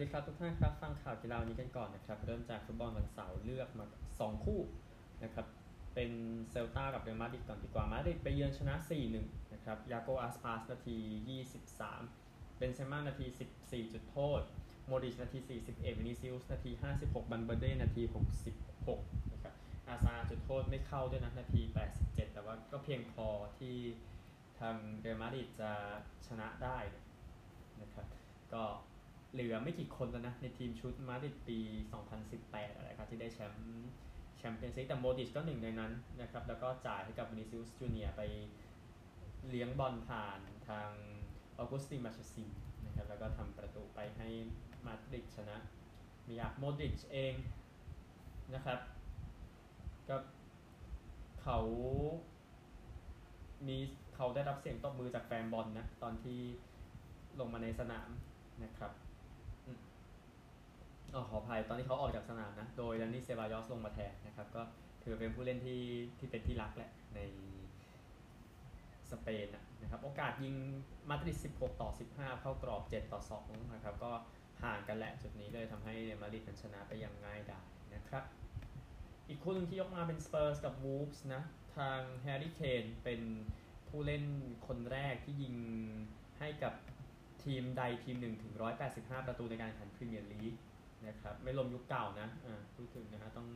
ดีครับทุกท่านครับฟังข่าวกีฬาวันนี้กันก่อนนะครับเริ่มจากฟุตบอลวันเสาร์เลือกมา 2 คู่นะครับเป็นเซลตากับเรอัลมาดริดก่อนดีกว่ามาดริดไปเยือนชนะ 4-1 นะครับยาโกอัสปาสนาที 23เบนเซม่านาที 14 จุดโทษ โมดิชนาที 41วินิซิอุสนาที 56 บัลเบร์เดนาที 66 นะครับอาซาร์จุดโทษไม่เข้าด้วยนะนาที 87 แต่ว่าก็เพียงพอที่ทางเรอัลมาดริดจะชนะได้นะครับก็ เหลือไม่กี่คนแล้วนะ ในทีมชุดมาดริดปี 2018 อะไรครับ ที่ได้แชมป์แชมเปี้ยนส์ลีกแต่โมดิชก็หนึ่งในนั้นนะครับ แล้วก็จ่ายให้กับวินิซิอุสจูเนียร์ไปเลี้ยงบอลผ่านทางออกุสติน มาร์เชซินนะครับ แล้วก็ทำประตูไปให้มาดริดชนะมีอากโมดิชเองนะครับก็เขามีเขาได้รับเสียงตบมือจากแฟนบอลนะตอนที่ลงมาในสนามนะครับ อ๋อขออภัยตอนที่เขาออกจากสนามนะ โดยดันนี่เซบายอสลงมาแทนนะครับ ก็ถือเป็นผู้เล่นที่ที่เป็นที่รักแหละในสเปนนะครับโอกาสยิงมาดริด 16 ต่อ 15 เข้ากรอบ 7 ต่อ 2 นะครับ ก็ห่างกันแหละจุดนี้เลยทำให้มาดริดชนะไปอย่างง่ายดายนะครับ อีกคู่นึงที่ยกมาเป็นสเปอร์สกับวูล์ฟส์นะ ทางแฮร์รี่เคนเป็นผู้เล่นคนแรกที่ยิงให้กับทีมใดทีมหนึ่งถึง 185 ประตูในการแข่งพรีเมียร์ลีก นะครับไม่รวมยุคเก่านะอ่าพูดถึงนะฮะต้อง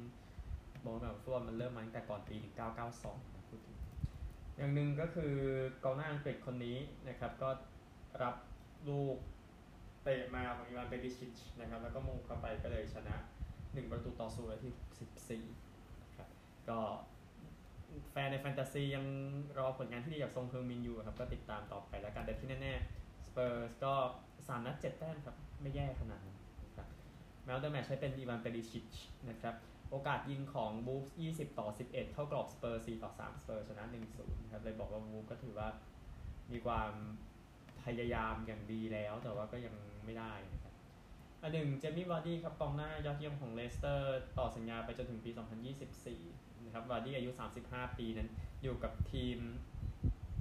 บอกแบบฟุตบอลมันเริ่มมาตั้งแต่ก่อนปี1992นะพูดถึงอย่างหนึ่งก็คือกองหน้าอังกฤษคนนี้นะครับ ก็รับลูกเตะมาของอีวานเปริชิชนะครับ แล้วก็โหม่งเข้าไปก็เลยชนะ 1 ประตูต่อศูนย์ที่14ครับก็แฟนในแฟนตาซียังรอผลงานที่ดีจากทรงเพิงมินอยู่ครับ ก็ติดตามต่อไปแล้วกันแต่ที่แน่ๆสเปอร์สก็สามนัดเจ็ดแต้มครับ ไม่แย่ขนาดนั้น man of the match ใช้เป็นอีวานเปริชิชนะครับโอกาสยิงของวูล์ฟส์20 ต่อ 11 เข้ากรอบสเปอร์ส 4 ต่อ 3 สเปอร์สชนะ1-0นะครับเลยบอกว่าวูล์ฟส์ก็ถือว่ามีความพยายามอย่างดีแล้วแต่ว่าก็ยังไม่ได้นะครับอันหนึ่งเจมี่วาร์ดี้ครับกองหน้ายอดเยี่ยมของเลสเตอร์ ต่อสัญญาไปจนถึงปี 2024 นะครับวาร์ดี้อายุ 35 ปีนั้นอยู่กับทีม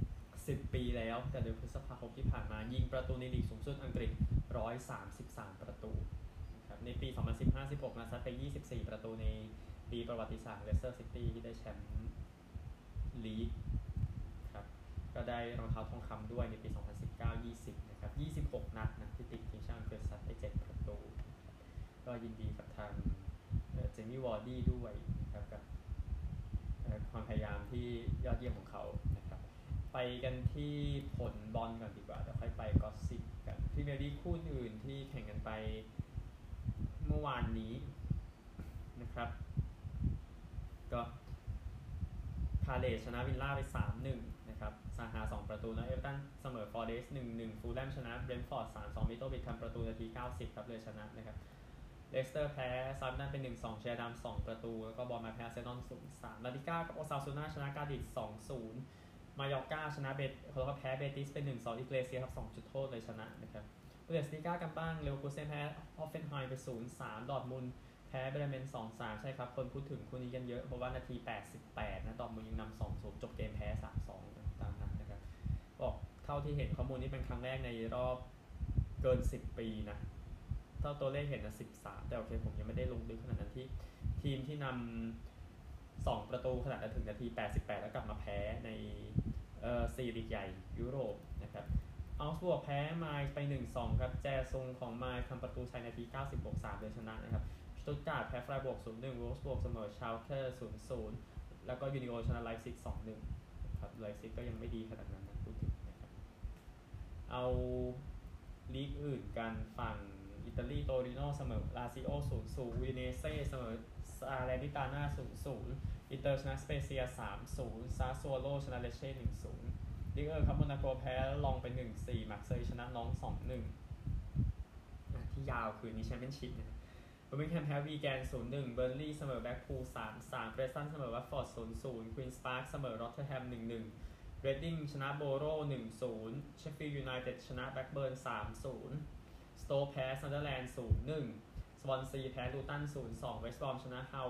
10 ปีแล้ว แต่เดือนพฤษภาคมที่ผ่านมายิงประตูในลีกสูงสุดอังกฤษ 133 ประตูนะครับ ในปี 2015-16นะซัดไป 24 ประตูในปีประวัติศาสตร์เลสเตอร์ซิตี้ที่ได้แชมป์ลีกครับก็ได้รองเท้าทองคำด้วยในปี 2019-20 นะครับ 26 นัดนะที่ติดทีมชาติอังกฤษซัดไป 7 ประตู ก็ยินดีกับทางเจมี่วาร์ดี้ด้วยนะครับกับความพยายามที่ยอดเยี่ยมของเขานะครับ ไปกันที่ผลบอลก่อนดีกว่าเดี๋ยวค่อยไป gossip กันพรีเมียร์ลีกคู่อื่นที่แข่งกันไป เมื่อวานนี้นะครับ ก็พาเลสชนะวิลล่าไป 3-1 นะครับซาฮา 2 ประตูนะเอเวอร์ตันเสมอฟอร์เรส1-1 ฟูลแลมชนะเบรนฟอร์ด 3-2 มิโตบิดทำประตูนาที 90 ครับเลยชนะนะครับเลสเตอร์แพ้ซาร์ดันเป็น 1-2 เชียร์ดาม2ประตู แล้วก็บอลมาแพ้เซนอน0-3ลาติก้ากับโอซาซูน่าชนะกาดิส2-0 มายอกาชนะเบตเขาก็แพ้เบติสเป็น 1-2อีเกเลเซียครับ 2 จุดโทษเลยชนะนะครับ บุนเดสลีกากันบ้างเลเวอร์คูเซนแพ้ฮอฟเฟนไฮม์ไป0-3ดอร์ทมุนด์แพ้เบรเมน2-3ใช่ครับ คนพูดถึงคู่นี้กันเยอะ เพราะว่านาที88นะดอร์ทมุนด์ยังนำ2-0จบเกมแพ้3-2ตามนั้นนะครับบอกเท่าที่เห็นข้อมูลนี้เป็นครั้งแรกในรอบเกิน10ปีนะเท่าตัวเลขเห็นนะ13แต่โอเคผมยังไม่ได้ลงลึกขนาดนั้นที่ทีมที่นำ2ประตูขนาดถึงนาที88แล้วกลับมาแพ้ในเอ่อซีรีส์ใหญ่ยุโรป เอาก์สบวร์กแพ้ไมนซ์ไป 1-2 ครับ แจซงของไมนซ์ทำประตูชัยนาที90บวก3เลยชนะนะครับสตุตการ์ตแพ้ไฟรบวร์ก0-1โวล์ฟสบวร์กเสมอชาลเก้0-0 แล้วก็ยูเนียนชนะไลป์ซิก2-1ครับไลป์ซิกก็ยังไม่ดีขนาดนั้นนะพูดถึงนะครับ เอาลีกอื่นกันฝั่งอิตาลีโตริโนเสมอลาซิโอ0-0อูดิเนเซ่เสมอซาแลร์นิตาน่า0-0อินเตอร์ชนะสเปเซีย3-0ซาซัวโลชนะเลเช่1-0 ลีกเอิงครับโมนาโกแพ้ล็องส์ไป1-4มาร์กเซยชนะน็องต์2-1ที่ยาวคือนี้แชมเปี้ยนชิพนะเบอร์มิงแฮมแพ้วีแกน0-1เบิร์นลีย์เสมอแบล็กพูล3-3เพรสตันเสมอวัตฟอร์ด0-0ควีนสปาร์คเสมอรอตเทอร์แฮม1-1เรดดิ้งชนะโบโร่1-0เชฟฟิลด์ยูไนเต็ดชนะแบล็กเบิร์น3-0สโต๊คแพ้ซันเดอร์แลนด์0-1สวอนซีแพ้ลูตัน0-2เวสต์บรอมชนะฮัลล์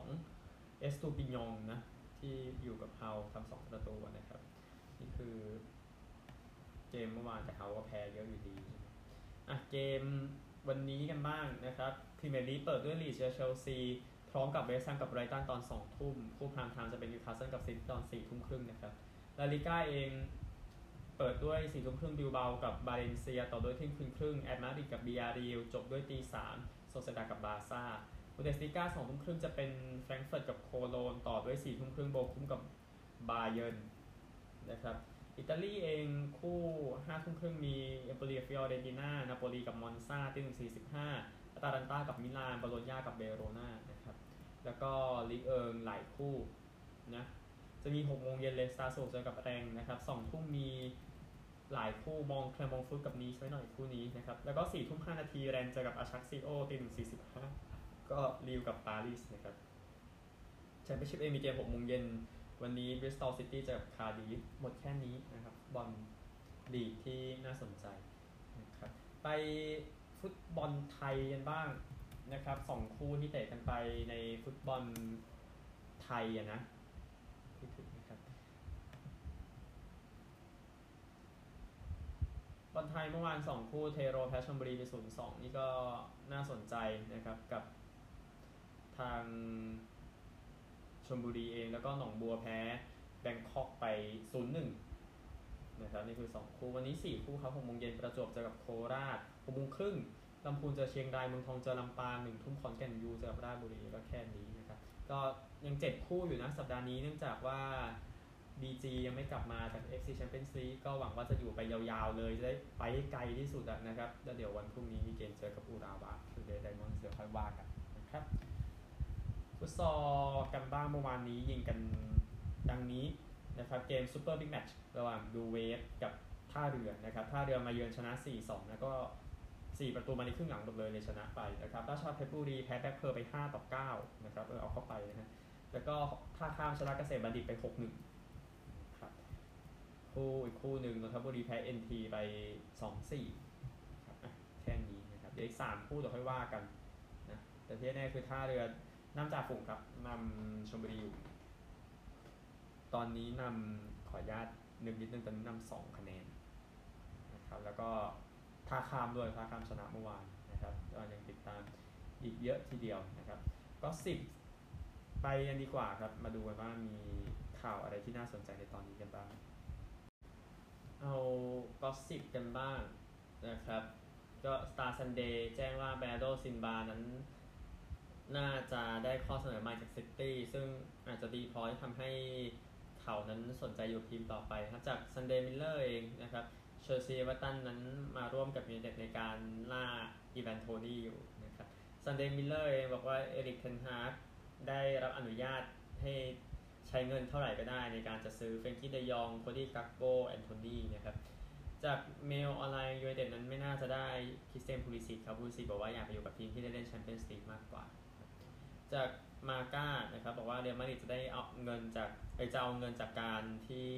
5-2เอสตูปิญันนะที่อยู่กับฮัลล์ทำสองประตูนะครับ มเมื่อวานแต่ฮัลล์ก็แพ้เยอะอยู่ดีอะเกมวันนี้กันบ้างนะครับพรีเมียร์ลีกเปิดด้วยลีดส์เชลซีพร้อมกับเวสต์แฮมกับไบรท์ตันตอน 2 ทุ่ม คู่ prime time จะเป็นนิวคาสเซิลกับซิตี้ตอน 4 ทุ่มครึ่งนะครับลาลิก้าเองเปิดด้วย 4 ทุ่มครึ่งบิลเบากับบาเลนเซีย ต่อด้วยเที่ยงคืนครึ่งแอตมาดริดกับบียาร์เรอัลจบด้วยตี3โซเซียดาดกับบาร์ซ่าบุนเดสลีกา2ทุ่มครึ่งจะเป็นแฟรงก์เฟิร์ตกับโคโลน ต่อด้วย 4 ทุ่มครึ่งโบคุ่มกับบาเยิร์นนะครับ อิตาลีเองคู่5ทุ่มครึ่งมีเอมโปลีฟิออเรติน่านาโปลีกับมอนซาตีหนึ่งสี่สิบห้าอตาลันตากับมิลานโบโลญญากับเบโรนานะครับแล้วก็ลีกเอิงหลายคู่นะจะมี6โมงเย็นเลสตาร์โซเจอกับแรงนะครับ2ทุ่มมีหลายคู่มองแคลมองฟุตกับนีชไว้หน่อยคู่นี้นะครับ แล้วก็4ทุ่ม5นาทีแรนเจอกับอาชักซิโอตีหนึ่งสี่สิบห้าก็ลีวกับปารีสนะครับแชมเปี้ยนชิพเองมีเกม6โมงเย็น วันนี้บริสตอลซิตี้เจอกับคาร์ดิฟหมดแค่นี้นะครับ บอลลีกที่น่าสนใจนะครับไปฟุตบอลไทยกันบ้างนะครับสองคู่ที่เตะกันไปในฟุตบอลไทยอะนะที่ถึงนะครับบอลไทยเมื่อวานสองคู่เทโรแพ้ชลบุรีไปศูนย์สองนี่ก็น่าสนใจนะครับกับทาง ชลบุรีเองแล้วก็หนองบัวแพ้แบงคอกไปศูนย์หนะครับนี่คือ 2 คู่วันนี้ 4 คู่ครับ6โมงเย็นประจวบเจอกับโคราช6โมงครึ่งลำพูนเจอเชียงรายเมืองทองเจอลำปางหนึ่งทุ่มขอนแก่นยูเจอกับราชบุรีก็แค่นี้นะครับก็ยัง 7 คู่อยู่นะสัปดาห์นี้เนื่องจากว่า BG ยังไม่กลับมาจาก FC Champions League ก็หวังว่าจะอยู่ไปยาวๆเลย จะได้ไปไกลที่สุดนะครับแล้วเดี๋ยววันพรุ่งนี้มีเกมเจอกับอูราวาคือเดย์ไดมอนด์เดี๋ยวค่อยว่ากันนะครับ ฟุตซอลกันบ้างเมื่อวานนี้ยิงกันดังนี้นะครับเกม super big match ระหว่างบลูเวฟกับท่าเรือนะครับท่าเรือมาเยือนชนะ 4-2 แล้วก็ 4 ประตูมาในครึ่งหลังหมดเลยเลยชนะไปนะครับราชาเพชรบุรีแพ้แบ็คเพอร์ไป 5 ต่อ 9 นะครับเออเอาเข้าไปนะฮะแล้วก็ท่าข้ามชนะเกษตรบัณฑิตไป 6-1ครับคู่อีกคู่หนึ่งนนทบุรีแพ้ NT ไป 2-4ครับอ่แค่นี้นะครับเดี๋ยวอีก 3 คู่เดี๋ยวค่อยว่ากันนะแต่ที่แน่คือท่าเรือ นำจากฝูงครับนำชลบุรีอยู่ ตอนนี้นำขออนุญาตนึกนิดนึงตอนนี้นำสองคะแนนนะครับแล้วก็ท่าข้ามด้วยท่าข้ามชนะเมื่อวานนะครับก็ยังติดตามอีกเยอะทีเดียวนะครับ gossip ไปกันดีกว่าครับ มาดูกันว่ามีข่าวอะไรที่น่าสนใจในตอนนี้กันบ้าง เอา gossip กันบ้างนะครับ ก็ Star Sunday แจ้งว่าแบร์นาร์โดซิลวานั้น น่าจะได้ข้อเสนอมาจากซิตี้ซึ่งอาจจะดีพอที่ทำให้เขานั้นสนใจอยู่ทีมต่อไปนะครับจากซันเดย์มิเรอร์เองนะครับเชลซีเอเวอร์ตันนั้นมาร่วมกับยูไนเต็ดในการล่าไอแวนโทนี่อยู่นะครับซันเดย์มิเรอร์เองบอกว่าเอริกเทนฮาร์กได้รับอนุญาตให้ใช้เงินเท่าไหร่ก็ได้ในการจะซื้อเฟรนกี้เดอยองโคดี้กักโกแอนโทนีนะครับจากเมลออนไลน์ยูไนเต็ดนั้นไม่น่าจะได้คริสเตียนพูลิซิชครับพูลิซิชบอกว่าอยากไปอยู่กับทีมที่ได้เล่นแชมเปี้ยนส์ลีกมากกว่า จากมาก้านะครับบอกว่าเรอัลมาดริดจะได้เอาเงินจากไอจะเอาเงินจากการที่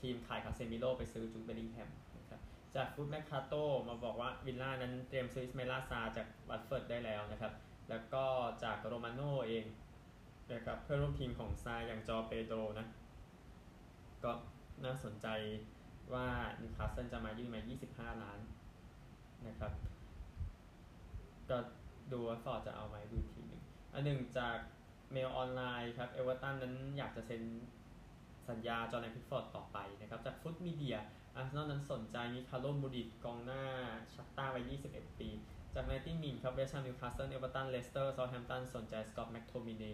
ทีมขายคาเซมิโรไปซื้อจู๊ดเบลลิงแฮมนะครับจากฟุตเมอร์คาโตมาบอกว่าวิลล่านั้นเตรียมซื้ออิสไมลาซาร์จากวัตฟอร์ดได้แล้วนะครับ แล้วก็จากโรมาโนเองนะครับเพื่อนร่วมทีมของซาร์อย่างชูเอาเปโดรนะ ก็น่าสนใจว่านิวคาสเซิลจะมายื่นมา 25 ล้านนะครับ ก็ดูวัตฟอร์ดจะเอาไหมดูท อันหนึ่งจากเมลออนไลน์ครับเอเวอร์ตันนั้นอยากจะเซ็นสัญญาจอร์แดนพิกฟอร์ดต่อไปนะครับ จากฟุตมีเดียอาร์เซนอลนั้นสนใจมิไคโลมูดริกกองหน้าชัคตาร์วัย 21 ปี จาก90min ครับเวสต์แฮมนิวคาสเซิลเอเวอร์ตันเลสเตอร์เซาแธมป์ตันสนใจสกอตแมคโทมินเน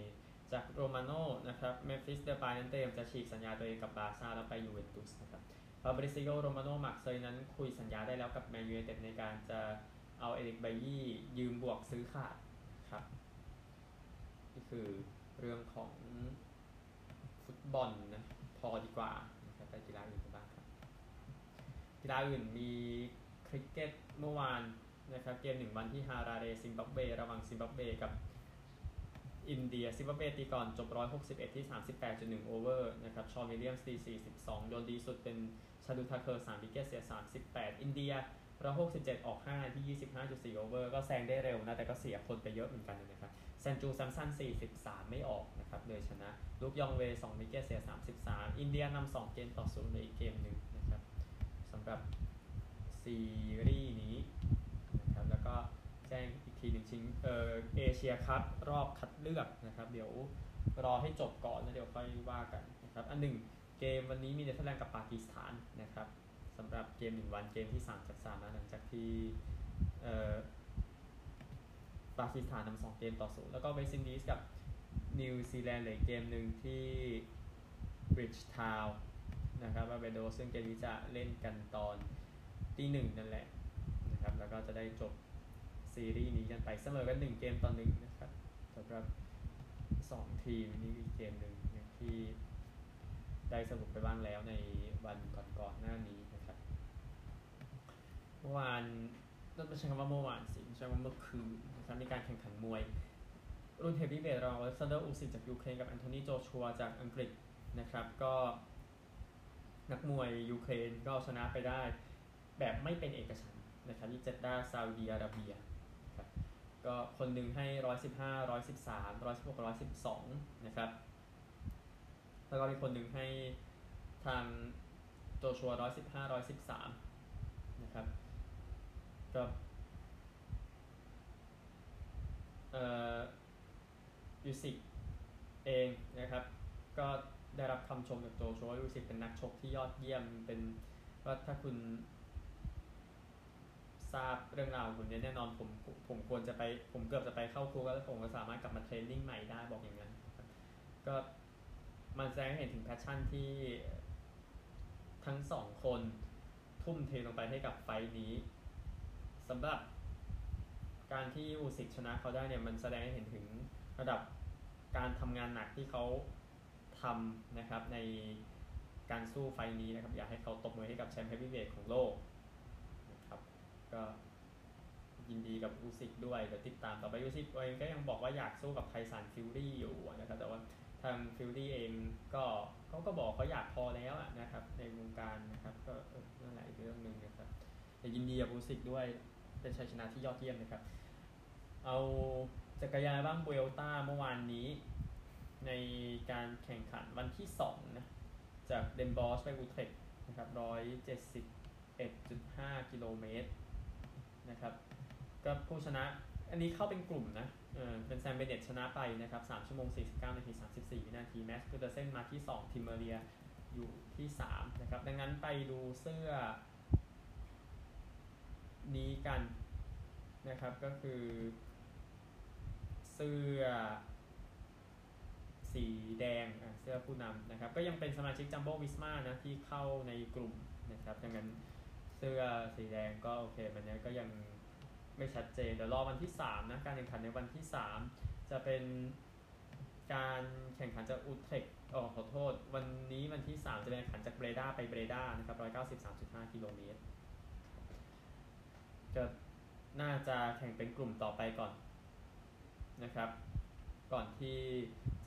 จากโรมาโน่นะครับเมฟิสเดปายนั้นเตรียมจะฉีกสัญญาตัวเองกับบาร์ซ่าแล้วไปยูเวนตุสนะครับฟาบริซิโอโรมาโน่มาร์กเซยนั้นคุยสัญญาได้แล้วกับแมนยูไนเต็ดในการจะเอาเอริกไบยี่ยืมบวกซื้อขาดครับ คือเรื่องของฟุตบอลนะพอดีกว่านะครับไปกีฬาอื่นกันบ้างครับกีฬาอื่นมีคริกเก็ตเมื่อวานนะครับเกมหนึ่งวันที่ฮาราเรซิมบับเวระหว่างซิมบับเวกับอินเดียซิมบับเวตีก่อนจบ 161 ที่ 38.1 over นะครับฌอนวิลเลียมส์ตี42 โดนดีสุดเป็นชาร์ดุลทาคูร์3 wicket เสีย 38 อินเดีย167ออก5ที่25.4 over ก็แซงได้เร็วนะ แต่ก็เสียคนไปเยอะเหมือนกันนะครับ ซานจูแซมสัน43 ไม่ออกนะครับเลยชนะลุคจองเว2 wicket เสีย 33 อินเดียนำ2เกมต่อศูนย์ในอีกเกมหนึ่งนะครับสำหรับซีรีส์นี้นะครับแล้วก็แจ้งอีกทีหนึ่งชิงเออเอเชียคัพรอบคัดเลือกนะครับ เดี๋ยวรอให้จบก่อนแล้วเดี๋ยวค่อยว่ากันนะครับอันหนึ่งเกมวันนี้มีเนเธอร์แลนด์กับปากีสถานนะครับสำหรับเกมหนึ่งวันเกมที่ 3 จาก3นะหลังจากที่เอ่อ ปากีสถานนำสองเกมต่อศูนย์แล้วก็เวสต์อินดีสกับนิวซีแลนด์เหลือเกมหนึ่งที่บริดจ์ทาวน์นะครับบาร์เบโดสซึ่งเกมนี้จะเล่นกันตอนตีหนึ่งนั่นแหละนะครับแล้วก็จะได้จบซีรีส์นี้กันไปเสมอกัน1เกมต่อหนึ่งนะครับสำหรับ2ทีมนี่อีกเกมหนึ่งที่ได้สรุปไปบ้างแล้วในวันก่อนๆหน้านี้นะครับเมื่อวานต้องใช้คำว่าเมื่อวานสิใช้คำว่าเมื่อคืน ครับมีการแข่งขันมวย รุ่นเฮฟวีเวทรองอเล็กซานเดอร์อูซิกจากยูเครนกับแอนโทนีโจชัวจากอังกฤษนะครับ ก็นักมวยยูเครนก็ชนะไปได้ แบบไม่เป็นเอกฉันท์นะครับที่เจดดาซาอุดีอาระเบียครับก็คนหนึ่งให้115 113 116 112นะครับแล้วก็มีคนหนึ่งให้ทางโจชัว115 113นะครับก็เอ่อ ยูสิกเองนะครับ ก็ได้รับคำชมจากโจชัวยูสิกเป็นนักชกที่ยอดเยี่ยมเป็นว่าถ้าคุณทราบเรื่องราวคุณเนี่ยแน่นอนผมผมควรจะไปผมเกือบจะไปเข้าคุกแล้วผมก็สามารถกลับมา training ใหม่ได้บอกอย่างนั้นก็มันแสดงให้เห็นถึง passion ที่ทั้งสองคนทุ่มเทลงไปให้กับ fight นี้สำหรับ การที่อูซิกชนะเขาได้เนี่ยมันแสดงให้เห็นถึงระดับการทำงานหนักที่เขาทำนะครับในการสู้ fight นี้นะครับ อยากให้เขาตบมือให้กับแชมป์เฮฟวีเวทของโลกนะครับก็ยินดีกับอูซิกด้วยเดี๋ยวติดตามต่อไปอูซิกเองก็ยังบอกว่าอยากสู้กับไทสันฟิวรี่อยู่นะครับแต่ว่าทางฟิวรี่เองก็เขาก็บอกเขาอยากพอแล้วนะครับ ในวงการนะครับ ก็นั่นแหละอีกเรื่องหนึ่งนะครับแต่ยินดีกับอูซิกด้วยเป็นชัยชนะที่ยอดเยี่ยมนะครับ เอาจักรยานบ้างบูเอลต้าเมื่อวานนี้ ในการแข่งขันวันที่2นะจากเดนบอชไปอูเทรคนะครับ171.5 กิโลเมตรนะครับก็ผู้ชนะ อันนี้เข้าเป็นกลุ่มนะเออเป็นแซมเบเนตชนะไปนะครับ3ชั่วโมง 49 นาที 34 วินาที แมดส์พีเดอร์เซนมาที่ 2 ทิมเมอร์ลิเยร์อยู่ที่ 3 นะครับ ดังนั้นไปดูเสื้อนี้กันนะครับก็คือ สื้อ สีแดงเสื้อผู้นำนะครับ ก็ยังเป็นสมาชิกจัมโบ้วิสมานะที่เข้าในกลุ่มนะครับดังนั้นเสื้อสีแดงก็โอเคมันนี้ก็ยังไม่ชัดเจนเดี๋ยวรอวันที่ 3 นะ การแข่งขันในวันที่ 3 จะเป็นการแข่งขันจากอุทเทคอ๋อขอโทษ วันนี้วันที่ 3 จะเป็นแข่งขันจากเบรดาไปเบรดานะครับ193.5 กิโลเมตรจะน่าจะแข่งเป็นกลุ่มต่อไปก่อน นะครับ ก่อนที่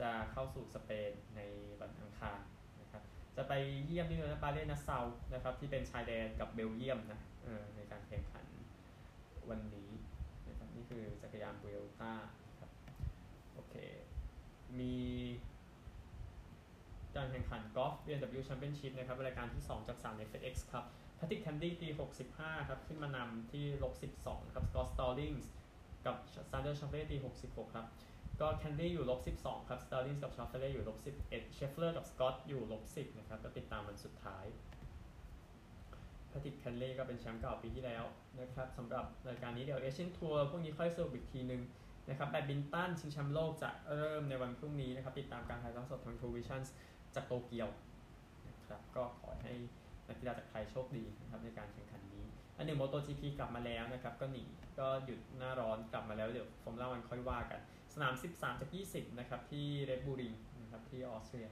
จะเข้าสู่สเปนในวันอังคารนะครับ จะไปเยี่ยมที่เมืองปาเลนัสเซานะครับที่เป็นชายแดนกับเบลเยียมนะในการแข่งขันวันนี้นะครับนี่คือจักรยานเบลต้าครับโอเค มีการแข่งขันกอล์ฟ BMW Championship นะครับรายการที่ 2 จาก 3 ใน FedEx ครับแพทริกแคนท์เลย์ตี 65 ครับ ขึ้นมานำที่ลบ 12 ครับสกอตสตอลลิงส์ กับแซนเดอร์ชอฟฟ์เล่ตี 66 ครับ ก็แคนท์เลย์อยู่ลบ 12 ครับสตอลลิงส์กับชอฟฟ์เล่อยู่ลบ 11 เชฟเลอร์กับสกอตอยู่ลบ 10 นะครับ ก็ติดตามวันสุดท้ายแพทริกแคนท์เลย์ก็เป็นแชมป์เก่าปีที่แล้วนะครับสำหรับรายการนี้เดี๋ยวเอเชียนทัวร์พวกนี้ค่อยสรุปอีกทีนึงนะครับแบดมินตันชิงแชมป์โลกจะเริ่มในวันพรุ่งนี้นะครับ ติดตามการถ่ายทอดสดทางทรูวิชั่นจากโตเกียวนะครับก็ขอให้นักกีฬาจากไทยโชคดีนะครับในการแข่งขันนี้ อันหนึ่งโมโต GP กลับมาแล้วนะครับก็หนีก็หยุดหน้าร้อนกลับมาแล้วเดี๋ยวฟอร์มูล่าวันค่อยว่ากัน สนาม 13จาก20 นะครับ ที่เรดบูลริงนะครับที่ออสเตรีย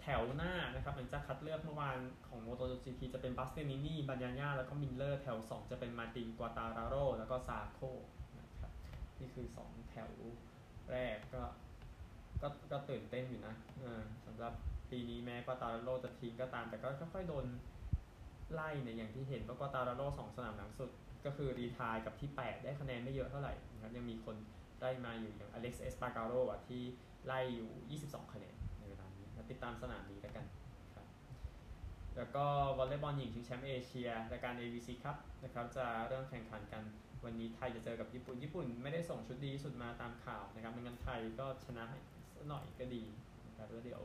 แถวหน้านะครับมันจะคัดเลือกเมื่อวานของโมโต GP จะเป็นบาสเตียนินี่บัญญาญ่าแล้วก็มิลเลอร์แถว 2 จะเป็นมาร์ตินกวาร์ตาราโรแล้วก็ซาร์โกนะครับนี่คือ 2 แถวแรกก็ก็ก็ตื่นเต้นอยู่นะสำหรับปีนี้แม้กวาร์ตาราโรจะทิ้งก็ตามแต่ก็ค่อยๆโดน ไล่เนี่ยอย่างที่เห็นว่ากวาร์ตาราโรสองสนามหลังสุด ก็คือ retire กับที่ 8 ได้คะแนนไม่เยอะเท่าไหร่นะครับยังมีคนไล่มาอยู่อย่างอเลช์เอสปาร์กาโรอะที่ไล่อยู่ 22 คะแนนในเวลานี้ติดตามสนามนี้แล้วกันครับแล้วก็วอลเลย์บอลหญิงชิงแชมป์เอเชียรายการ AVC ครับนะครับจะเริ่มแข่งขันกันวันนี้ไทยจะเจอกับญี่ปุ่น ญี่ปุ่นไม่ได้ส่งชุดดีสุดมาตามข่าวนะครับไม่งั้นไทยก็ชนะหน่อยก็ดีนะครับแล้วเดี๋ยว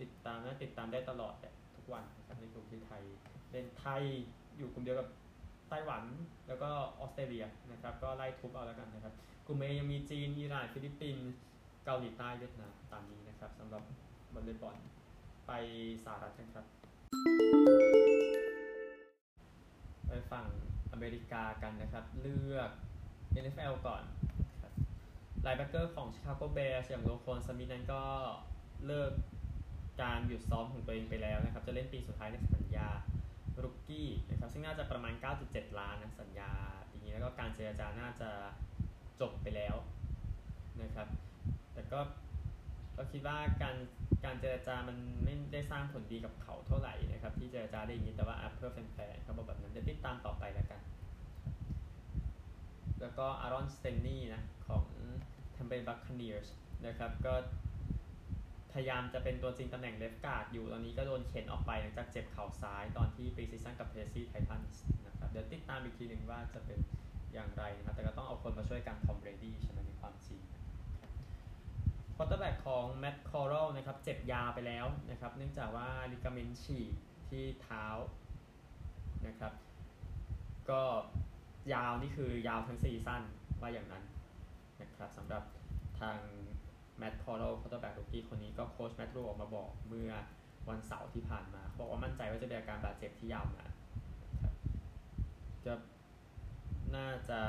ติดตามนะติดตามได้ตลอดทุก วันนะครับในกลุ่มที่ไทยเล่นไทยอยู่กลุ่มเดียวกับไต้หวันแล้วก็ออสเตรเลียนะครับก็ไล่ทุบเอาแล้วกันนะครับ กลุ่ม A ยังมีจีนอิหร่านฟิลิปปินส์เกาหลีใต้เวียดนามตามนี้นะครับสำหรับวอลเลย์บอลไปสหรัฐกันครับ ไปฝั่งอเมริกากันนะครับ เรื่อง NFL ก่อน linebacker ของชิคาโกแบร์สอย่างโรควอนสมิธนั้นก็เลิก การหยุดซ้อมของตัวเองไปแล้วนะครับ จะเล่นปีสุดท้ายในสัญญา rookie นะครับซึ่งน่าจะประมาณ 9.7 ล้านนะสัญญาปีนี้แล้วก็การเจรจาน่าจะจบไปแล้วนะครับ แต่ก็ก็คิดว่าการการเจรจามันไม่ได้สร้างผลดีกับเขาเท่าไหร่นะครับ ที่เจรจาได้อย่างนี้แต่ว่าเพื่อแฟนๆเขาบอกแบบนั้นเดี๋ยวติดตามต่อไปแล้วกัน แล้วก็อารอนสตินนี่นะของแทมปาเบย์บัคคาเนียร์สนะครับก็ พยายามจะเป็นตัวจริงตำแหน่ง left guard อยู่ตอนนี้ก็โดนเข็นออกไปหลังจากเจ็บเข่าซ้ายตอนที่ preseason กับเทนเนสซี่ไททันส์นะครับเดี๋ยวติดตามอีกทีหนึ่งว่าจะเป็นอย่างไรนะครับแต่ก็ต้องเอาคนมาช่วยกันทอมเบรดี้ใช่ไหมในความจริงquarterback ของ Matt Corral นะครับเจ็บยาวไปแล้วนะครับเนื่องจากว่า ligament ฉีกที่เท้านะครับก็ยาวนี่คือยาวทั้งซีซั่นว่าอย่างนั้นนะครับสำหรับทาง Matt Corral quarterback rookie คนนี้ก็โค้ช Matt Rhule ออกมาบอกเมื่อวันเสาร์ที่ผ่านมาบอกว่ามั่นใจว่าจะเป็นอาการบาดเจ็บที่ยาวนานจะน่าจะ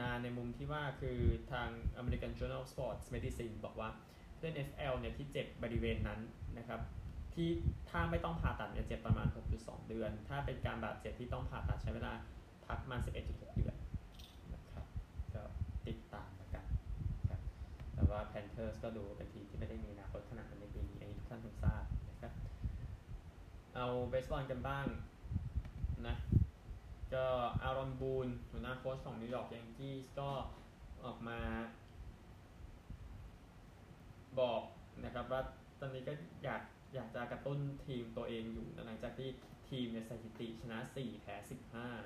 นานในมุมที่ว่าคือทาง American Journal of Sports Medicine บอกว่าเล่น FL เนี่ยที่เจ็บบริเวณนั้นนะครับ ที่ถ้าไม่ต้องผ่าตัดเนี่ยเจ็บประมาณ 6.2 เดือน ถ้าเป็นการบาดเจ็บที่ต้องผ่าตัดใช้เวลาพักประมาณ11.6 เดือนนะครับก็ติดตาม แต่ว่า Panthers ก็ดูเป็นทีมที่ไม่ได้มีอนาคตขนาดนั้นในปีนี้อันนี้ทุกท่านคงทราบนะครับ เอาเบสบอลกันบ้างนะก็อารอนบูนหัวหน้าโค้ชของนิวยอร์กยังกี้ก็ออกมา บอกนะครับว่าตอนนี้ก็อยากอยากจะกระตุ้นทีมตัวเองอยู่หลังจากที่ทีมในสถิติชนะ 4 แพ้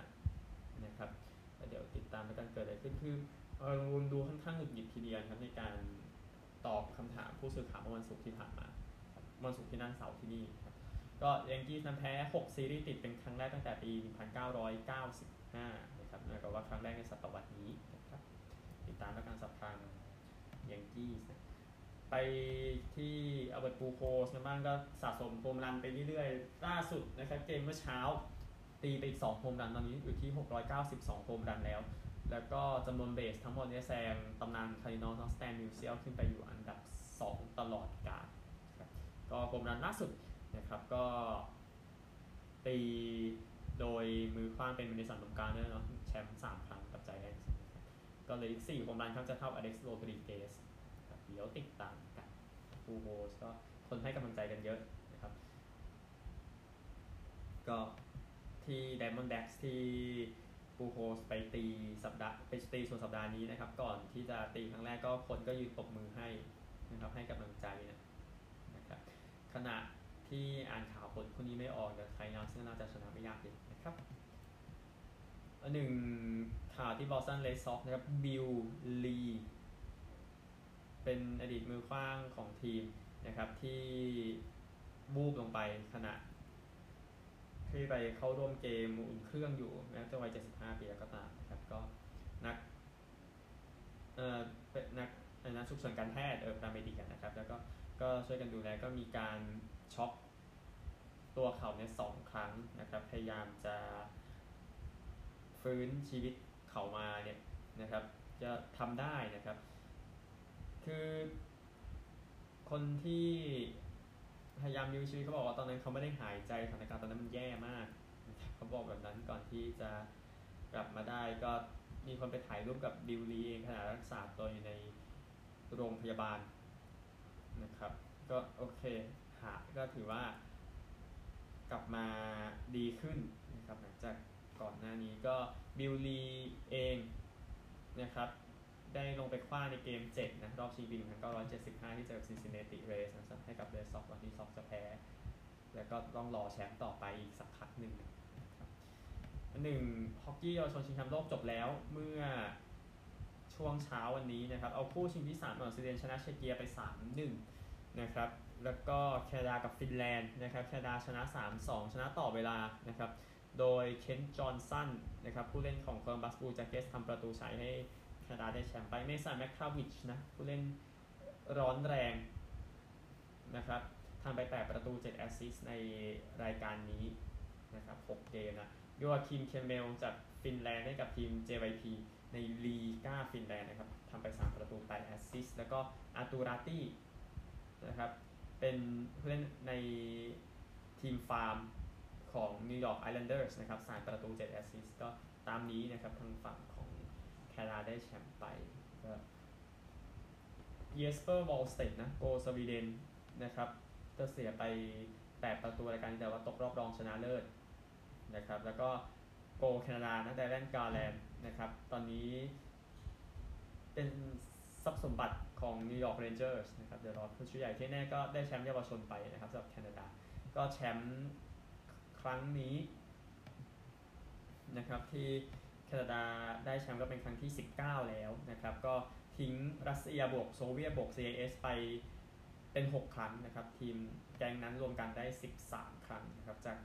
15 นะครับ เดี๋ยวติดตามกันเกิดอะไรขึ้นคือ รวมดูค่อนข้างหงุดหงิดทีเดียวครับในการตอบคำถามผู้สื่อข่าวเมื่อวันศุกร์ที่ผ่านมาวันศุกร์ที่นั่นเสาร์ที่นี่ครับก็ Yankees นั้นแพ้ 6 ซีรีส์ติดเป็นครั้งแรกตั้งแต่ปี 1995 นะครับแล้วก็ว่าครั้งแรกในศตวรรษนี้นะครับติดตามแล้วกันสำหรับทาง Yankees ไปที่ Albert Pujols นะบ้างก็สะสมโฮมรันไปเรื่อยๆ ล่าสุดนะครับเกมเมื่อเช้าตีไปอีก 2 โฮมรันตอนนี้อยู่ที่ 692 โฮมรันแล้ว แล้วก็จำนวนเบสทั้งหมดเนี่ยแซงตำนาน Cardinals Stan Musial ขึ้นไปอยู่อันดับ 2 ตลอดกาลก็โฮมรันล่าสุดนะครับก็ตีโดยมือคว้างเป็นมินิสันตรงกลางด้วยเนาะแชมป์3ครั้งกับใจแอนก็เลยอีก4โฮมรันครับจะเท่าอเล็กซ์โรดริเกสเดี๋ยวติดตามกันฟูโบสก็คนให้กำลังใจกันเยอะนะครับ ก็ที่ Diamond Dax ที่ ปูโฮสไปตีสัปดาห์ไปตีส่วนสัปดาห์นี้นะครับ ก่อนที่จะตีครั้งแรกก็คนก็ยืนปรบมือให้นะครับให้กำลังใจนะนะครับขณะที่อ่านข่าวผลคู่นี้ไม่ออกแต่ไทยนาซึ่งน่าจะชนะไม่ยากเลยนะครับอันหนึ่งข่าวที่บอสตันเลสซ็อกนะครับบิลลีเป็นอดีตมือขว้างของทีมนะครับที่บูบลงไปขณะ ที่ไปเข้าร่วมเกมอุ่นเครื่องอยู่แม้จะวัย 75 ปีก็ตามนะครับก็นักเอ่อเป็นนักนักฉุกเฉินการแพทย์เออพาราเมดิกันนะครับ แล้วก็ก็ช่วยกันดูแลก็มีการช็อกตัวเขาเนี่ยสองครั้งนะครับ พยายามจะฟื้นชีวิตเขามาเนี่ยนะครับ จะทำได้นะครับ คือคนที่ พยายามยื้อชีวิตเขาบอกว่าตอนนั้นเขาไม่ได้หายใจสถานการณ์ตอนนั้นมันแย่มากเขาบอกแบบนั้นก่อนที่จะกลับมาได้ก็มีคนไปถ่ายรูปกับบิลลีเองขณะรักษาตัวอยู่ในโรงพยาบาลนะครับ ก็โอเคหาก็ถือว่ากลับมาดีขึ้นนะครับหลังจากก่อนหน้านี้ก็บิลลีเองนะครับ ได้ลงไปคว้าในเกม 7 นะรอบชิงปี1975 ที่เจอซินซินเนติเรสนะครับให้กับเรสซอกวันที่ซอกจะแพ้ แล้วก็ต้องรอแชมป์ต่อไปอีกสักพักหนึ่งหนึ่งฮอกกี้เยาวชนชิงแชมป์โลกจบแล้วเมื่อช่วงเช้าวันนี้นะครับ เอาคู่ชิงที่3ของสวีเดนชนะเชเกียไป 3-1 นะครับ แล้วก็แคนาดากับฟินแลนด์นะครับแคนาดาชนะ 3-2 ชนะต่อเวลานะครับโดยเคนจอห์นสันนะครับผู้เล่นของโคลัมบัสบูจ็คเกสทำประตูชัยให้ คนาดาได้แชมป์ไปเมสันแมคคาวิชนะผู้เล่นร้อนแรงนะครับทำไป 8 ประตู 7 แอสซิสในรายการนี้นะครับ 6 เกมนะ Joakim Kemell จากฟินแลนด์ให้กับทีม JYP ในลีก้าฟินแลนด์นะครับทำไป 3 ประตู 8 แอสซิสแล้วก็ Aatu Räty นะครับเป็นผู้เล่นในทีมฟาร์มของ New York Islanders นะครับสามประตู 7 แอสซิสก็ตามนี้นะครับทางฝั่ง คนาได้แชมป์ไปก็เยสเปอร์วอลสเตดนะโกสวีเดนนะครับก็เสียไป 8 ประตูรายการแต่ว่าตกรอบรองชนะเลิศนะครับแล้วก็โกแคนาดานะแต่แลนกาแลนด์นะครับตอนนี้เป็นทรัพย์สมบัติของนิวยอร์กเรนเจอร์สนะครับเดี๋ยวรอผู้ช่วยใหญ่ที่แน่ก็ได้แชมป์เยาวชนไปนะครับสำหรับแคนาดา ก็แชมป์ครั้งนี้นะครับที่ แคนาดาได้แชมป์ก็เป็นครั้งที่ 19 แล้วนะครับ ก็ทิ้งรัสเซียบวกโซเวียตบวก CIS ไปเป็น 6 ครั้งนะครับ ทีมแกงนั้นรวมกันได้ 13 ครั้งนะครับจาก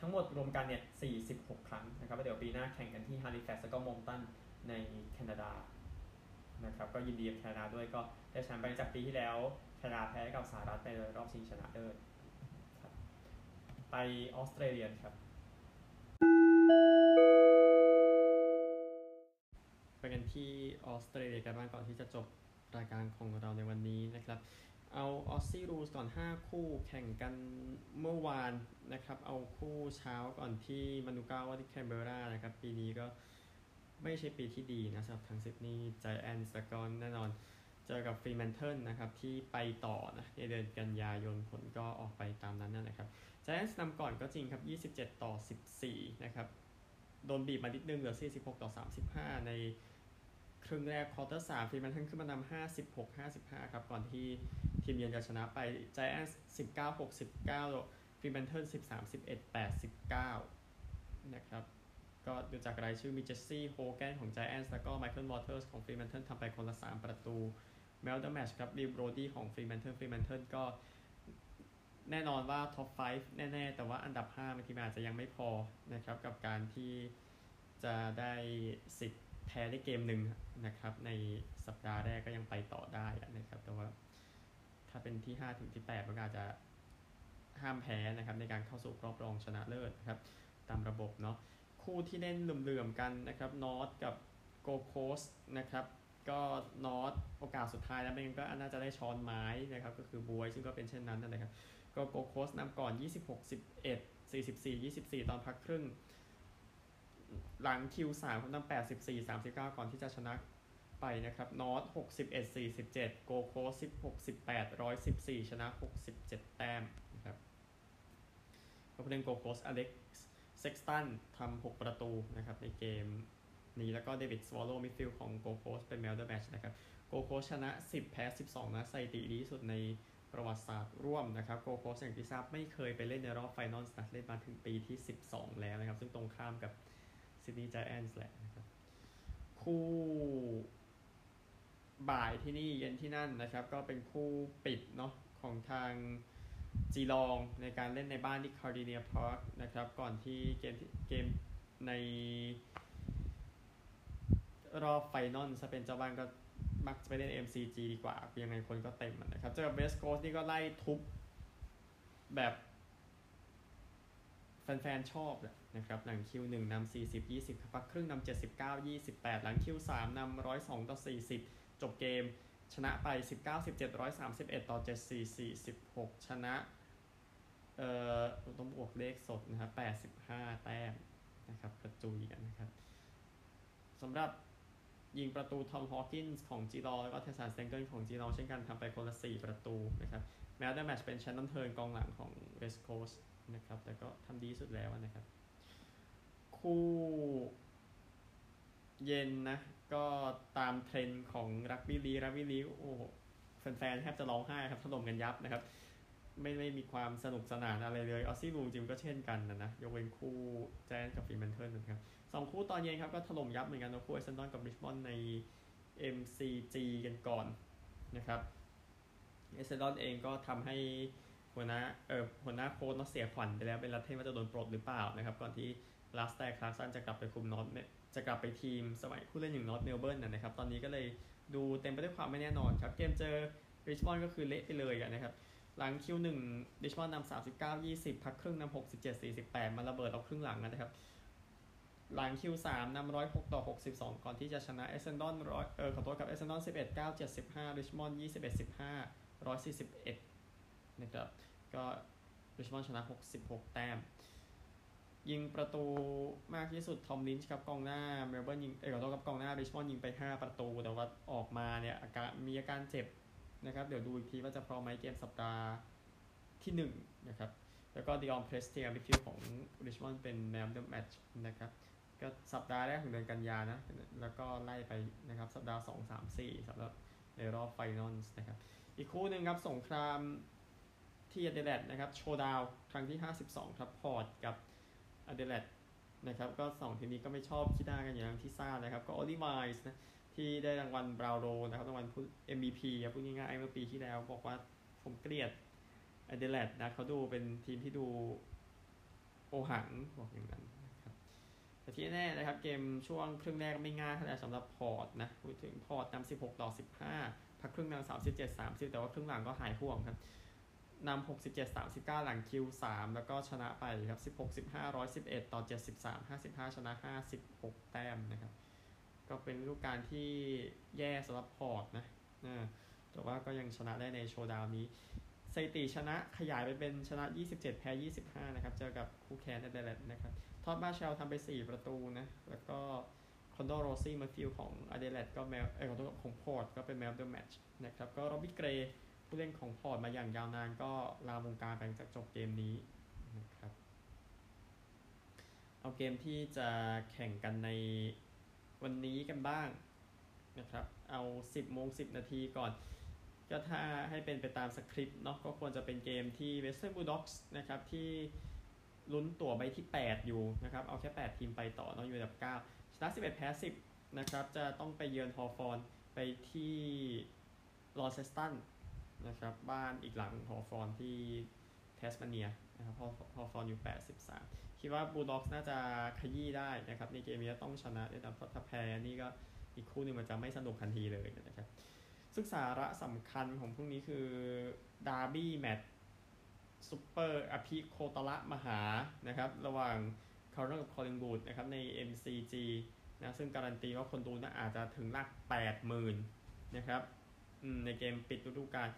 ทั้งหมดรวมกันเนี่ย 46 ครั้งนะครับเดี๋ยวปีหน้าแข่งกันที่ฮาริแฟกซ์แล้วก็มงตันในแคนาดานะครับก็ยินดีกับแคนาดาด้วยก็ได้แชมป์ไปจากปีที่แล้วแคนาดาแพ้กับสหรัฐในรอบชิงชนะเลิศไปออสเตรเลียครับ ไปกันที่ออสเตรเลียกันบ้างก่อนที่จะจบรายการของเราในวันนี้นะครับ เอา Aussie Rules ก่อน 5 คู่แข่งกันเมื่อวานนะครับ เอาคู่เช้าก่อนที่ Manuka Oval ที่แคนเบรานะครับ ปีนี้ก็ไม่ใช่ปีที่ดีนะสำหรับทางซิดนีย์ Giants แล้วก็แน่นอนเจอกับฟรีแมนเทิลนะครับที่ไปต่อนะในเดือนกันยายนผลก็ออกไปตามนั้นนั่นแหละครับ Giants นำก่อนก็จริงครับ 27 ต่อ 14 นะครับ โดนบีบมานิดนึงเหลือ 46 ต่อ 35 ใน ครึ่งแรก quarter สามฟรีแมนเทิลขึ้นมานำ56 55ครับ ก่อนที่ทีมเยือนจะชนะไป Giants 19 69ฟรีแมนเทิล13 11 89นะครับ ก็ดูจากรายชื่อมี Jesse Hogan ของ Giants แล้วก็ Michael Walters ของฟรีแมนเทิลทำไปคนละ3ประตูman of the match ครับ Will Brodie ของฟรีแมนเทิลฟรีแมนเทิลก็แน่นอนว่าท็อป 5 แน่ ๆ แต่ว่าอันดับ5บางทีมันอาจจะยังไม่พอนะครับ กับการที่จะได้สิทธิ์ แพ้ได้เกมหนึ่งนะครับ ในสัปดาห์แรกก็ยังไปต่อได้นะครับ แต่ว่าถ้าเป็นที่ 5 ถึงที่8มันอาจจะห้ามแพ้นะครับ ในการเข้าสู่รอบรองชนะเลิศนะครับ ตามระบบเนาะคู่ที่เล่นเหลื่อมๆกันนะครับ North กับโกโคสนะครับ ก็ North โอกาสสุดท้ายแล้วมันก็น่าจะได้ช้อนไม้นะครับ ก็คือบ๊วยซึ่งก็เป็นเช่นนั้นนะครับ ก็โกโคสนำก่อน 26 11 44 24 ตอนพักครึ่ง หลัง Q 3เขานำ84 39ก่อนที่จะชนะไปนะครับ North 61 47โกโคส16 18 114ชนะ67แต้มนะครับก็เป็นโกโคสอเล็กซ์เซ็กตันทำ6ประตูนะครับในเกมนี้แล้วก็ David Swallow midfield ของ Gold Coast เป็น man of the match นะครับ Gold Coast ชนะ 10 แพ้ 12 นะสถิติดีที่สุดในประวัติศาสตร์ร่วมนะครับโกโคสอย่างที่ทราบไม่เคยไปเล่นในรอบ final นะเล่นมาถึงปีที่ 12 แล้วนะครับ ซึ่งตรงข้ามกับ ซิดนีย์ Giants แหละนะครับ คู่บ่ายที่นี่เย็นที่นั่นนะครับ ก็เป็นคู่ปิดเนาะของทางจีลองในการเล่นในบ้านที่ Kardinia Park นะครับ ก่อนที่เกมเกมในรอบ final จะเป็นเจ้าบ้านก็มักจะไปเล่น MCG ดีกว่า ยังไงคนก็เต็มนะครับ เจอกับ West Coast นี่ก็ไล่ทุบแบบ แฟนๆชอบนะครับ หลัง Q หนึ่งนำ40 20พักครึ่งนำ79 28หลัง Q สามนำ102ต่อ40จบเกม ชนะไป19 17 131ต่อ74 46ชนะ เอ่อต้องบวกเลขสดนะครับ85แต้มนะครับกระจุยกันนะครับสำหรับยิงประตู Tom Hawkins ของจีลองแล้วก็ Tyson Stengle ของจีลองเช่นกันทำไปคนละ 4 ประตูนะครับ man of the match เป็น Shannon Hurn กองหลังของ West Coast นะครับ แต่ก็ทำดีสุดแล้วนะครับ คู่เย็นนะ ก็ตามเทรนด์ของรักบี้ลีกรักบี้ลีกโอ้แฟนๆแทบจะร้องไห้ครับถล่มกันยับนะครับ ไม่ไม่มีความสนุกสนานอะไรเลย Aussie Rules ก็เช่นกันนะนะยกเว้นคู่ Giants กับ Fremantle นะครับสองคู่ตอนเย็นครับก็ถล่มยับเหมือนกันนะคู่ Essendon กับ Richmond ใน MCG กันก่อนนะครับ Essendon เองก็ทำให้ หัวหน้าเออหัวหน้าโค้ชเนาะเสียขวัญไปแล้ว Ben Rutten ว่าจะโดนปลดหรือเปล่านะครับ ก่อนที่ Alastair Clarkson จะกลับไปคุม North จะกลับไปทีมสมัยผู้เล่นอย่าง North Melbourne นะครับ ตอนนี้ก็เลยดูเต็มไปด้วยความไม่แน่นอนครับ เกมเจอ Richmond ก็คือเละไปเลยนะครับ หลัง Q หนึ่ง Richmond นำสามสิบเก้ายี่สิบพักครึ่งนำหกสิบเจ็ดสี่สิบแปดมาระเบิดเอาครึ่งหลังนะครับ หลัง Q สามนำร้อยหกต่อหกสิบสองก่อนที่จะชนะ Essendon ร้อยเออขอโทษกับ Essendon สิบเอ็ดเก้าเจ็ดสิบห้า Richmond ยี่สิบเอ็ดสิบห้าร้อยสี่สิบเอ็ด นะครับ ก็ Richmond ชนะหกสิบหกแต้ม ยิงประตูมากที่สุด Tom Lynch ครับกองหน้าเมลเบิร์นยิงเออขอโทษกับกองหน้า Richmond ยิงไป 5 ประตู แต่ว่าออกมาเนี่ยอาการมีอาการเจ็บนะครับ เดี๋ยวดูอีกทีว่าจะพร้อมไหมเกมสัปดาห์ที่ 1 นะครับ แล้วก็ Dion Prestia midfield ของ Richmond เป็น man of the match นะครับก็สัปดาห์แรกของเดือนกันยานะ แล้วก็ไล่ไปนะครับ สัปดาห์ 2 3 4สำหรับในรอบ final นะครับ อีกคู่หนึ่งครับ สงคราม ที่อเดเลดนะครับ Showdown ครั้งที่ 52 ครับ Port กับอเดเลดนะครับก็สองทีมนี้ก็ไม่ชอบขี้หน้ากันอย่างที่ทราบนะครับ ก็ Ollie Wines นะที่ได้รางวัล Brownlow นะครับรางวัลผู้ MVP ครับพูดง่ายๆเมื่อปีที่แล้วบอกว่าผมเกลียดอเดเลดนะเขาดูเป็นทีมที่ดูโอหังบอกอย่างนั้นนะครับแต่ที่แน่นะครับเกมช่วงครึ่งแรกไม่ง่ายเท่าไหร่สำหรับ Port นะพูดถึง Port นำ16 ต่อ 15 พักครึ่งนำ37 30 แต่ว่าครึ่งหลังก็หายห่วงครับ นำ67 39หลัง Q3แล้วก็ชนะไปครับ16 15 111ต่อ73 55ชนะ56แต้มนะครับ ก็เป็นฤดูกาลที่แย่สำหรับ Port นะแต่ว่าก็ยังชนะได้ใน Showdown นี้สถิติชนะขยายไปเป็นชนะ 27 แพ้ 25 นะครับ เจอกับคู่แค้นอเดเลดนะครับ Todd Marshall ทำไป 4 ประตูนะ แล้วก็ Connor Rozee midfield ของอเดเลดก็ man เออของของ Port ก็เป็น man of the match นะครับ ก็ Robbie Gray ผู้เล่นของ Port มาอย่างยาวนานก็ลาวงการไปจากจบเกมนี้นะครับเอาเกมที่จะแข่งกันในวันนี้กันบ้างนะครับ เอา 10โมง10 นาทีก่อน ก็ถ้าให้เป็นไปตามสคริปต์เนาะก็ควรจะเป็นเกมที่ Western Bulldogs นะครับที่ลุ้นตั๋วใบที่ 8 อยู่นะครับ เอาแค่ 8 ทีมไปต่อเนาะอยู่อันดับ 9 ชนะ 11 แพ้ 10 นะครับ จะต้องไปเยือน Hawthorn ไปที่ Launceston นะครับบ้านอีกหลัง Hawthorn ที่แทสมาเนียนะครับฮอฟอนอยู่ 83 คิดว่า Bulldogs น่าจะขยี้ได้นะครับในเกมนี้ต้องชนะด้วยนะเพราะถ้าแพ้นี่ก็อีกคู่หนึ่งมันจะไม่สนุกทันทีเลยนะครับซึ่งสาระสำคัญของพวกนี้คือ derby match ซูเปอร์อภิโคตรมหานะครับระหว่าง Carlton กับ Collingwood นะครับใน MCG นะซึ่งการันตีว่าคนดูน่าอาจจะถึงหลัก 80,000 นะครับในเกมปิดฤดูกาล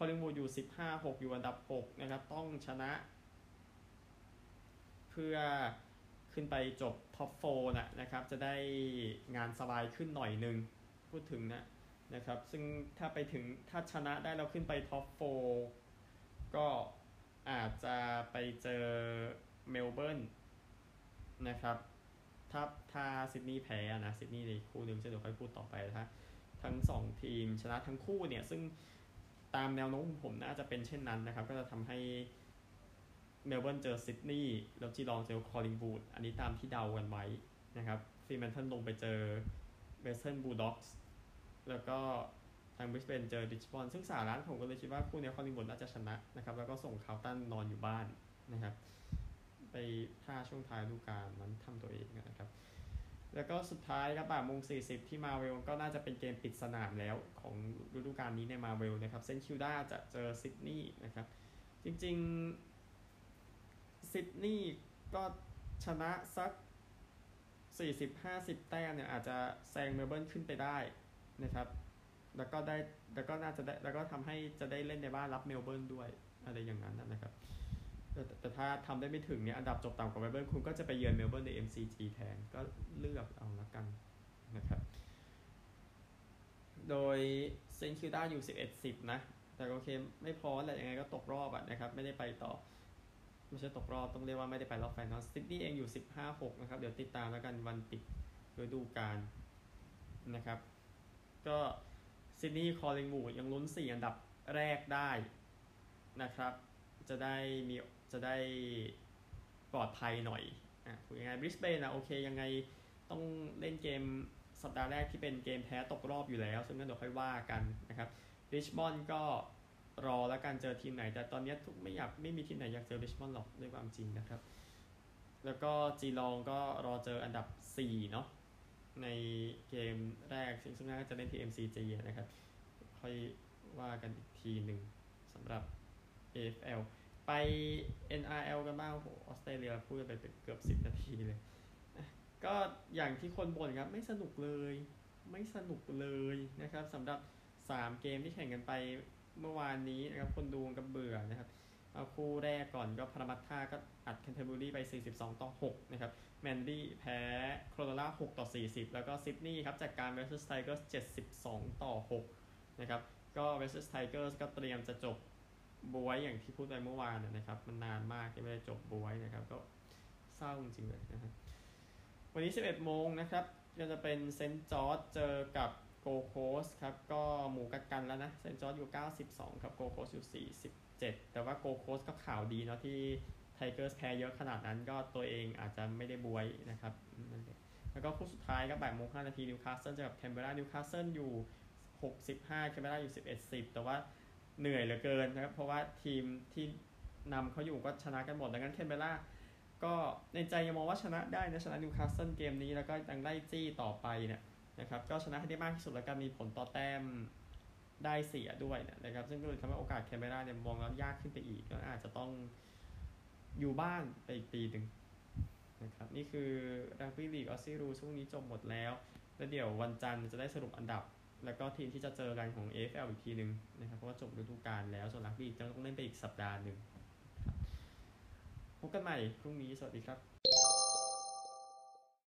Collingwood อยู่ 15 6 อยู่อันดับ 6 นะครับ ต้องชนะ เพื่อขึ้นไปจบ top four นะนะครับ จะได้งานสบายขึ้นหน่อยหนึ่งพูดถึงนะนะครับ ซึ่งถ้าไปถึงถ้าชนะได้เราขึ้นไป top four ก็อาจจะไปเจอเมลเบิร์นนะครับถ้าถ้าซิดนีย์แพ้นะซิดนีย์ในคู่หนึ่งจะเดี๋ยวค่อยพูดต่อไปถ้าทั้งสองทีมชนะทั้งคู่เนี่ย ซึ่ง ตามแนวโน้มผมน่าจะเป็นเช่นนั้นนะครับ ก็จะทำให้เมลเบิร์นเจอซิดนีย์แล้ว Geelong เจอ Collingwood อันนี้ตามที่เดากันไว้นะครับ Fremantle ลงไปเจอ Western Bulldogs แล้วก็ทางบริสเบนเจอ Richmond ซึ่งสาระผมก็เลยคิดว่าคู่นี้ Collingwood น่าจะชนะนะครับ แล้วก็ส่ง Carlton นอนอยู่บ้านนะครับ ไปท่าช่วงท้ายฤดูกาลนั้นทำตัวเองนะครับ แล้วก็สุดท้ายครับบ่ายโมงสี่สิบที่มาเวลก็น่าจะเป็นเกมปิดสนามแล้วของฤดูกาลนี้ในมาเวลนะครับ St Kilda จะเจอซิดนีย์นะครับ จริงๆซิดนีย์ก็ชนะสัก 40-50 แต้มเนี่ยอาจจะแซงเมลเบิร์นขึ้นไปได้นะครับ แล้วก็ได้แล้วก็น่าจะได้แล้วก็ทำให้จะได้เล่นในบ้านรับเมลเบิร์นด้วยอะไรอย่างนั้นนะครับ แต่แต่ถ้าทำได้ไม่ถึงเนี่ยอันดับจบต่ำกว่าเมลเบิร์นคุณก็จะไปเยือนเมลเบิร์นใน MCG แทนก็เลือกเอาละกันนะครับ โดย St Kilda อยู่ 11-10 นะ แต่โอเคไม่พอแหละยังไงก็ตกรอบอะนะครับ ไม่ได้ไปต่อ ไม่ใช่ตกรอบต้องเรียกว่าไม่ได้ไปรอบ final ซิดนีย์เองอยู่ 15-6 นะครับ เดี๋ยวติดตามแล้วกันวันปิดฤดูกาลนะครับ ก็ซิดนีย์ Collingwood ยังลุ้น 4 อันดับแรกได้นะครับ จะได้มี จะได้ปลอดภัยหน่อยอะพูดยังไงบริสเบนอะโอเคยังไงต้องเล่นเกมสัปดาห์แรกที่เป็นเกมแพ้ตกรอบอยู่แล้ว ซึ่งงั้นเดี๋ยวค่อยว่ากันนะครับริชมอนด์ก็รอแล้วกันเจอทีมไหน แต่ตอนนี้ทุกไม่อยากไม่มีทีมไหนอยากเจอริชมอนด์หรอกด้วยความจริงนะครับ แล้วก็จีลองก็รอเจออันดับ 4 เนาะในเกมแรก ซึ่งซึ่งน่าจะเล่นที่ MCG นะครับ ค่อยว่ากันอีกทีหนึ่งสำหรับ AFL ไป NRL กันบ้างโอ้โหออสเตรเลียพูดไปเป็นเกือบ10นาทีเลยอะก็อย่างที่คนบ่นครับ ไม่สนุกเลย ไม่สนุกเลยนะครับสำหรับ 3 เกมที่แข่งกันไปเมื่อวานนี้นะครับคนดูก็เบื่อนะครับเอาคู่แรกก่อนก็พารามัตตาก็อัดแคนเทอร์เบอรี่ไป 42 ต่อ 6 นะครับ แมนลี่แพ้โครนัลล่า 6 ต่อ 40 แล้วก็ซิดนีย์ครับจากการ Wests Tigers 72 ต่อ 6 นะครับ ก็ Wests Tigers ก็เตรียมจะจบ บ๊วยอย่างที่พูดไปเมื่อวานนะครับ มันนานมากที่ไม่ได้จบบ๊วยนะครับ ก็เศร้าจริงๆเลยนะครับ วันนี้ 11 โมงนะครับก็จะเป็นเซนต์จอร์จเจอกับโกลด์โคสต์ครับ ก็หมูกัดกันแล้วนะ เซนต์จอร์จอยู่ 92 ครับ โกลด์โคสต์อยู่ 47 แต่ว่าโกลด์โคสต์ก็ข่าวดีเนาะที่ไทเกอร์สแพ้เยอะขนาดนั้นก็ตัวเองอาจจะไม่ได้บ๊วยนะครับ แล้วก็คู่สุดท้ายก็บ่ายโมง5นาทีนิวคาสเซิลเจอกับแคนเบรานิวคาสเซิลอยู่ 65แคนเบราอยู่ 11 10 แต่ว่า เหนื่อยเหลือเกินนะครับ เพราะว่าทีมที่นำเขาอยู่ก็ชนะกันหมดดังนั้นแคนเบราก็ในใจยังมองว่าชนะได้นะชนะนิวคาสเซิลเกมนี้แล้วก็ยังไล่จี้ต่อไปเนี่ยนะครับก็ชนะให้ได้มากที่สุดแล้วกันมีผลต่อแต้มได้เสียด้วยนะครับ ซึ่งก็เลยทำให้โอกาสแคนเบราเนี่ยมองแล้วยากขึ้นไปอีกก็อาจจะต้องอยู่บ้านไปอีกปีหนึ่งนะครับนี่คือรักบี้ลีกออสซี่รูช่วงนี้จบหมดแล้ว แล้วเดี๋ยววันจันทร์จะได้สรุปอันดับ แล้วก็ทีมที่จะเจอกันของ AFL อีกทีหนึ่งนะครับเพราะว่าจบฤดูกาลแล้วส่วนรักบี้จะต้องเล่นไปอีกสัปดาห์หนึ่งพบกันใหม่พรุ่งนี้สวัสดีครับ